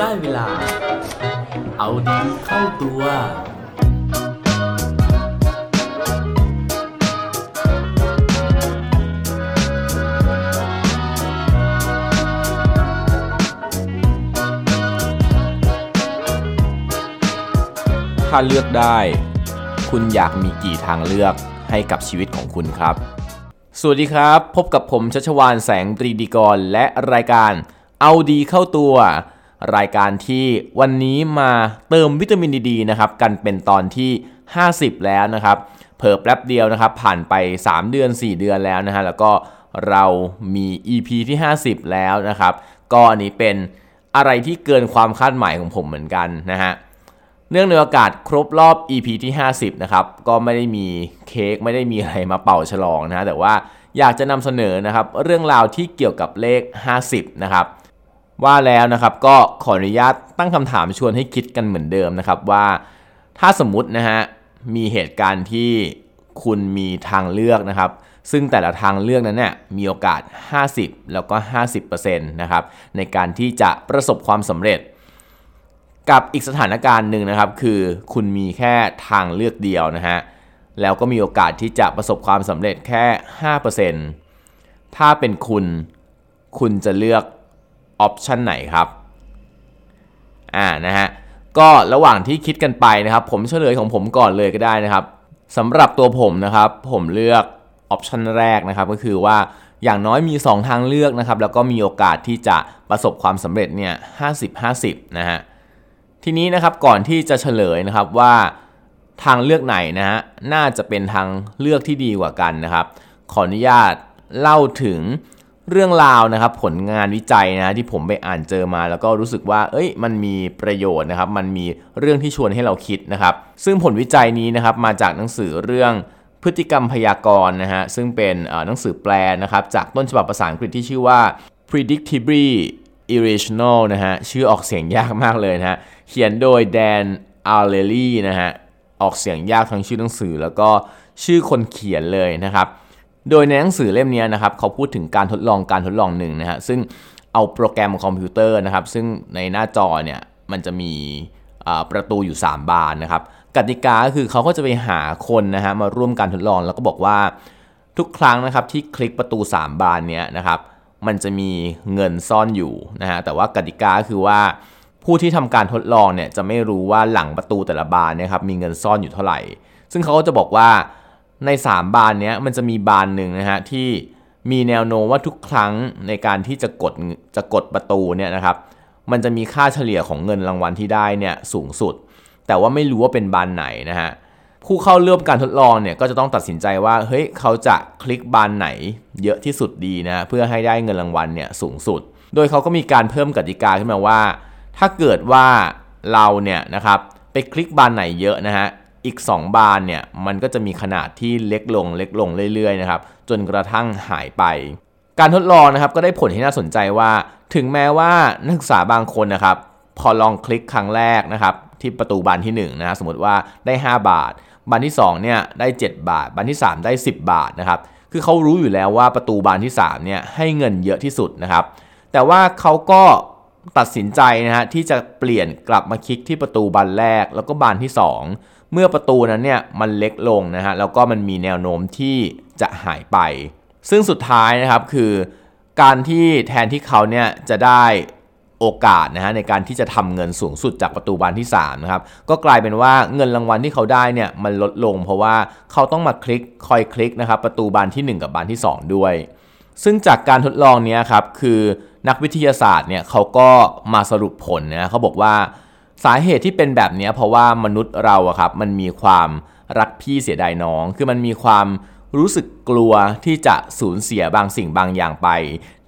ได้เวลา เอาดีเข้าตัว ถ้าเลือกได้ คุณอยากมีกี่ทางเลือกให้กับชีวิตของคุณครับ สวัสดีครับ พบกับผมชัชวานแสงตรีดีกรและรายการเอาดีเข้าตัว รายการที่วันนี้มาเติมวิตามินดีนะครับกันเป็นตอนที่ 50 แล้วนะครับเพิ่แป๊บเดียวนะครับ ผ่านไป 3 เดือน 4 เดือนแล้วนะฮะแล้วก็เรามี EP ที่ 50 แล้วนะครับ ก็อันนี้เป็นอะไรที่เกินความคาดหมายของผมเหมือนกันนะฮะเนื่องในโอกาสครบรอบ EP ที่ 50 นะครับ ก็ไม่ได้มีเค้กไม่ได้มีอะไรมาเป่าฉลองนะแต่ว่าอยากจะนำเสนอนะครับ เรื่องราวที่เกี่ยวกับเลข 50 นะครับ ว่าแล้วนะครับก็ขออนุญาตตั้งคำถามชวนให้คิดกันเหมือนเดิมนะครับว่าถ้าสมมตินะฮะมีเหตุการณ์ที่คุณมีทางเลือกนะครับ ซึ่งแต่ละทางเลือกนั้นเนี่ยมีโอกาส 50 แล้วก็ 50%นะครับในการที่จะประสบความสำเร็จ กับอีกสถานการณ์หนึ่งนะครับ คือคุณมีแค่ทางเลือกเดียวนะฮะแล้วก็มีโอกาสที่จะประสบความสำเร็จแค่ 5%ถ้าเป็นคุณคุณจะเลือก ออปชันไหนครับอ่านะฮะก็ระหว่างที่คิดกันไปนะครับ ผมเฉลยของผมก่อนเลยก็ได้นะครับสำหรับตัวผมนะครับ ผมเลือกออปชันแรกนะครับ ก็คือว่าอย่างน้อยมี 2 ทางเลือกนะครับ แล้วก็มีโอกาสที่จะประสบความสำเร็จเนี่ย50-50 นะฮะทีนี้นะครับก่อนที่จะเฉลยนะครับว่าทางเลือกไหนนะฮะน่าจะเป็นทางเลือกที่ดีกว่ากันนะครับ ขออนุญาตเล่าถึง เรื่องราวนะครับผลงานวิจัยนะที่ผมไปอ่านเจอมา แล้วก็รู้สึกว่า เอ้ย มันมีประโยชน์นะครับ มันมีเรื่องที่ชวนให้เราคิดนะครับ ซึ่งผลวิจัยนี้นะครับมาจากหนังสือเรื่องพฤติกรรมพยากรณ์นะฮะซึ่งเป็นหนังสือแปลนะครับ จากต้นฉบับภาษาอังกฤษที่ชื่อว่า predictably irrational นะฮะชื่อออกเสียงยากมากเลยนะฮะเขียนโดยแดนอาร์เลลี่นะฮะออกเสียงยากทั้งชื่อหนังสือ แล้วก็ชื่อคนเขียนเลยนะครับ โดยในหนังสือเล่มนี้นะครับเขาพูดถึงการทดลองการทดลองหนึ่งนะฮะซึ่งเอาโปรแกรมคอมพิวเตอร์นะครับ ซึ่งในหน้าจอเนี่ยมันจะมีประตูอยู่ 3 บานนะครับกติกาก็คือเขาก็จะไปหาคนนะฮะมาร่วมการทดลองแล้วก็บอกว่าทุกครั้งนะครับที่คลิกประตู 3 บานเนี้ยนะครับมันจะมีเงินซ่อนอยู่นะฮะแต่ว่ากติกาคือว่าผู้ที่ทำการทดลองเนี่ยจะไม่รู้ว่าหลังประตูแต่ละบานเนี่ยครับมีเงินซ่อนอยู่เท่าไหร่ ซึ่งเขาก็จะบอกว่า ใน 3 บานนี้มันจะมีบานหนึ่งนะฮะที่มีแนวโน้มว่าทุกครั้งในการที่จะกดจะกดประตูเนี่ยนะครับมันจะมีค่าเฉลี่ยของเงินรางวัลที่ได้เนี่ยสูงสุด แต่ว่าไม่รู้ว่าเป็นบานไหนนะฮะผู้เข้าร่วมการทดลองเนี่ยก็จะต้องตัดสินใจว่าเฮ้ยเขาจะคลิกบานไหนเยอะที่สุดดีนะเพื่อให้ได้เงินรางวัลเนี่ยสูงสุด โดยเขาก็มีการเพิ่มกติกาขึ้นมาว่า ถ้าเกิดว่าเราเนี่ยนะครับไปคลิกบานไหนเยอะนะฮะ อีก 2 บานเนี่ยมันก็จะมีขนาดที่เล็กลงเล็กลงเรื่อยๆนะครับจนกระทั่งหายไป การทดลองนะครับก็ได้ผลที่น่าสนใจว่า ถึงแม้ว่านักศึกษาบางคนนะครับพอลองคลิกครั้งแรกนะครับที่ประตูบานที่1นะสมมติว่าได้ 5 บาท บานที่2เนี่ยได้ 7 บาท บานที่ 3 ได้ 10 บาทนะครับคือเขารู้อยู่แล้วว่าประตูบานที่3เนี่ยให้เงินเยอะที่สุดนะครับแต่ว่าเขาก็ตัดสินใจนะฮะที่จะเปลี่ยนกลับมาคลิกที่ประตูบานแรกแล้วก็บานที่ 2 เมื่อประตูนั้นเนี่ยมันเล็กลงนะฮะแล้วก็มันมีแนวโน้มที่จะหายไป ซึ่งสุดท้ายนะครับคือการที่แทนที่เขาเนี่ยจะได้โอกาสนะฮะในการที่จะทำเงินสูงสุดจากประตูบานที่3นะครับก็กลายเป็นว่าเงินรางวัลที่เขาได้เนี่ยมันลดลง เพราะว่าเขาต้องมาคลิกคอยคลิกนะครับประตูบานที่ 1 กับบานที่ 2 ด้วย ซึ่งจากการทดลองนี้ครับคือนักวิทยาศาสตร์เนี่ยเขาก็มาสรุปผลนะเขาบอกว่า สาเหตุที่เป็นแบบนี้เพราะว่ามนุษย์เราอะครับมันมีความรักพี่เสียดายน้อง คือมันมีความรู้สึกกลัวที่จะสูญเสียบางสิ่งบางอย่างไป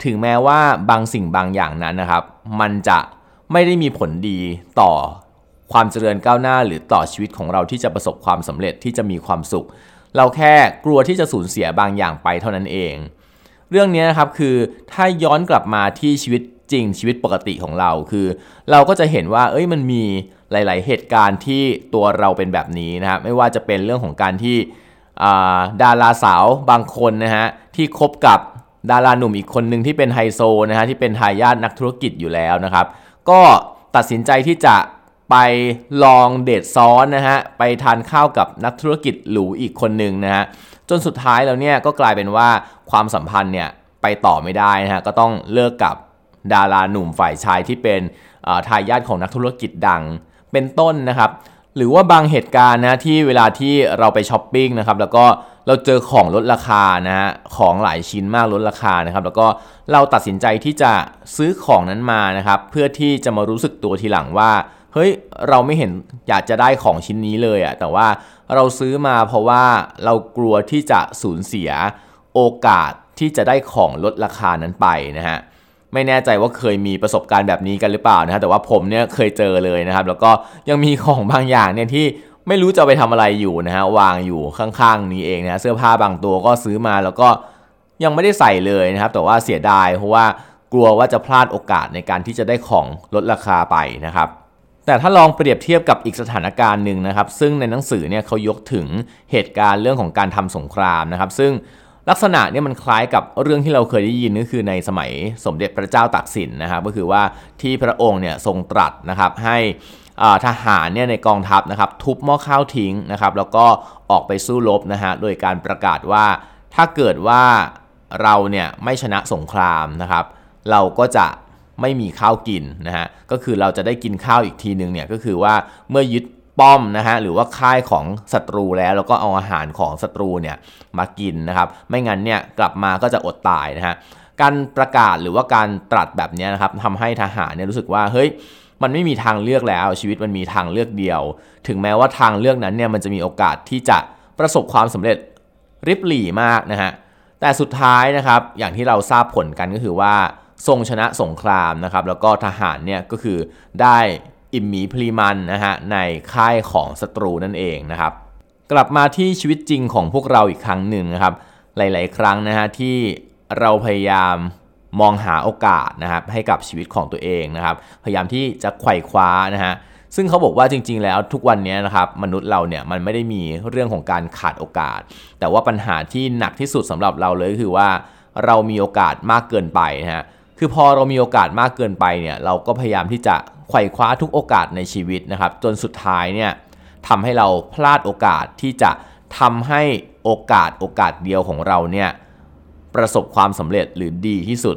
ถึงแม้ว่าบางสิ่งบางอย่างนั้นนะครับ มันจะไม่ได้มีผลดีต่อความเจริญก้าวหน้า หรือต่อชีวิตของเราที่จะประสบความสำเร็จที่จะมีความสุข เราแค่กลัวที่จะสูญเสียบางอย่างไปเท่านั้นเอง เรื่องนี้นะครับคือถ้าย้อนกลับมาที่ชีวิต จริงชีวิตปกติของเราคือ เราก็จะเห็นว่า เอ้ยมันมีหลาย ๆ เหตุการณ์ที่ตัวเราเป็นแบบนี้นะครับไม่ว่าจะเป็นเรื่องของการที่ดาราสาวบางคนนะฮะที่คบกับดาราหนุ่มอีกคนหนึ่งที่เป็นไฮโซนะฮะที่เป็นทายาทนักธุรกิจอยู่แล้วนะครับ ก็ตัดสินใจที่จะไปลองเดทซ้อนนะฮะไปทานข้าวกับนักธุรกิจหรูอีกคนหนึ่งนะฮะจนสุดท้ายแล้วเนี่ยก็กลายเป็นว่าความสัมพันธ์เนี่ยไปต่อไม่ได้นะฮะก็ต้องเลิกกับ ดาราหนุ่มฝ่ายชายที่เป็นทายาทของนักธุรกิจดังเป็นต้นนะครับ หรือว่าบางเหตุการณ์นะที่เวลาที่เราไปช้อปปิ้งนะครับแล้วก็เราเจอของลดราคานะฮะของหลายชิ้นมากลดราคานะครับ แล้วก็เราตัดสินใจที่จะซื้อของนั้นมานะครับ เพื่อที่จะมารู้สึกตัวทีหลังว่าเฮ้ยเราไม่เห็นอยากจะได้ของชิ้นนี้เลยอะแต่ว่าเราซื้อมาเพราะว่าเรากลัวที่จะสูญเสียโอกาสที่จะได้ของลดราคานั้นไปนะฮะ ไม่แน่ใจว่าเคยมีประสบการณ์แบบนี้กันหรือเปล่านะฮะแต่ว่าผมเนี่ยเคยเจอเลยนะครับ แล้วก็ยังมีของบางอย่างเนี่ยที่ไม่รู้จะไปทำอะไรอยู่นะฮะวางอยู่ข้างๆ นี้เองนะเสื้อผ้าบางตัวก็ซื้อมาแล้วก็ยังไม่ได้ใส่เลยนะครับ แต่ว่าเสียดายเพราะว่ากลัวว่าจะพลาดโอกาสในการที่จะได้ของลดราคาไปนะครับแต่ถ้าลองเปรียบเทียบกับอีกสถานการณ์หนึ่งนะครับ ซึ่งในหนังสือเนี่ยเขายกถึงเหตุการณ์เรื่องของการทำสงครามนะครับ ซึ่ง ลักษณะเนี่ยมันคล้ายกับเรื่องที่เราเคยได้ยินก็คือในสมัยสมเด็จพระเจ้าตากสินนะครับก็คือว่าที่พระองค์เนี่ยทรงตรัสนะครับให้ทหารเนี่ยในกองทัพนะครับทุบหม้อข้าวทิ้งนะครับแล้วก็ออกไปสู้รบนะฮะโดยการประกาศว่าถ้าเกิดว่าเราเนี่ยไม่ชนะสงครามนะครับ เราก็จะไม่มีข้าวกินนะฮะก็คือเราจะได้กินข้าวอีกทีนึงเนี่ยก็คือว่าเมื่อยึด ป้อมนะฮะหรือว่าค่ายของศัตรูแล้ว แล้วก็เอาอาหารของศัตรูเนี่ยมากินนะครับไม่งั้นเนี่ยกลับมาก็จะอดตายนะฮะการประกาศหรือว่าการตรัสแบบนี้นะครับทำให้ทหารเนี่ยรู้สึกว่าเฮ้ยมันไม่มีทางเลือกแล้วชีวิตมันมีทางเลือกเดียว ถึงแม้ว่าทางเลือกนั้นเนี่ยมันจะมีโอกาสที่จะประสบความสำเร็จริบหรี่มากนะฮะแต่สุดท้ายนะครับอย่างที่เราทราบผลกันก็คือว่าทรงชนะสงครามนะครับแล้วก็ทหารเนี่ยก็คือได้ อิมมีพลีมันนะฮะในค่ายของศัตรูนั่นเองนะครับ กลับมาที่ชีวิตจริงของพวกเราอีกครั้งหนึ่งนะครับ หลาย ๆ ครั้งนะฮะที่เราพยายามมองหาโอกาสนะครับให้กับชีวิตของตัวเองนะครับ พยายามที่จะไขว่คว้านะฮะซึ่งเขาบอกว่าจริง ๆ แล้วทุกวันนี้นะครับมนุษย์เราเนี่ยมันไม่ได้มีเรื่องของการขาดโอกาส แต่ว่าปัญหาที่หนักที่สุดสำหรับเราเลยคือว่าเรามีโอกาสมากเกินไปนะฮะ คือพอเรามีโอกาสมากเกินไปเนี่ยเราก็พยายามที่จะไขว่คว้าทุกโอกาสในชีวิตนะครับ จนสุดท้ายเนี่ยทำให้เราพลาดโอกาสที่จะทำให้โอกาสโอกาสเดียวของเราเนี่ยประสบความสำเร็จหรือดีที่สุด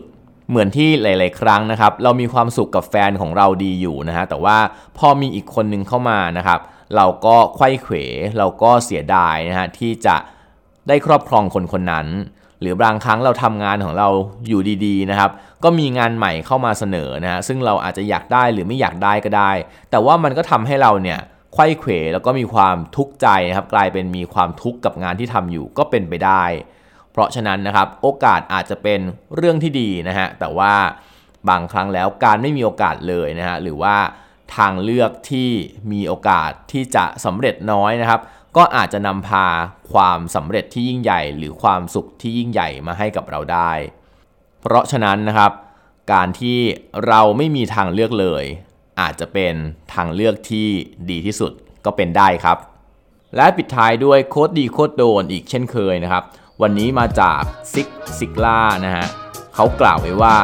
เหมือนที่หลาย ๆ ครั้งนะครับ เรามีความสุขกับแฟนของเราดีอยู่นะฮะแต่ว่าพอมีอีกคนนึงเข้ามานะครับ เราก็ไข้เขวเราก็เสียดายนะฮะที่จะได้ครอบครองคนคนนั้น หรือบางครั้งเราทำงานของเราอยู่ดีๆนะครับ ก็มีงานใหม่เข้ามาเสนอนะฮะซึ่งเราอาจจะอยากได้หรือไม่อยากได้ก็ได้ แต่ว่ามันก็ทำให้เราเนี่ยไข้เขวแล้วก็มีความทุกข์ใจนะครับ กลายเป็นมีความทุกข์กับงานที่ทำอยู่ก็เป็นไปได้ เพราะฉะนั้นนะครับโอกาสอาจจะเป็นเรื่องที่ดีนะฮะแต่ว่าบางครั้งแล้วการไม่มีโอกาสเลยนะฮะหรือว่าทางเลือกที่มีโอกาสที่จะสำเร็จน้อยนะครับ ก็อาจจะนำพาความสำเร็จที่ยิ่งใหญ่ หรือความสุขที่ยิ่งใหญ่มาให้กับเราได้ เพราะฉะนั้นนะครับ การที่เราไม่มีทางเลือกเลย อาจจะเป็นทางเลือกที่ดีที่สุดก็เป็นได้ครับ และปิดท้ายด้วย quote ดี quote โดนอีกเช่นเคยนะครับ วันนี้มาจาก Zig Ziglar นะฮะเขากล่าวไว้ว่า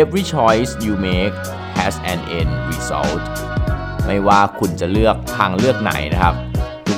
every choice you make has an end result ไม่ว่าคุณจะเลือกทางเลือกไหนนะครับ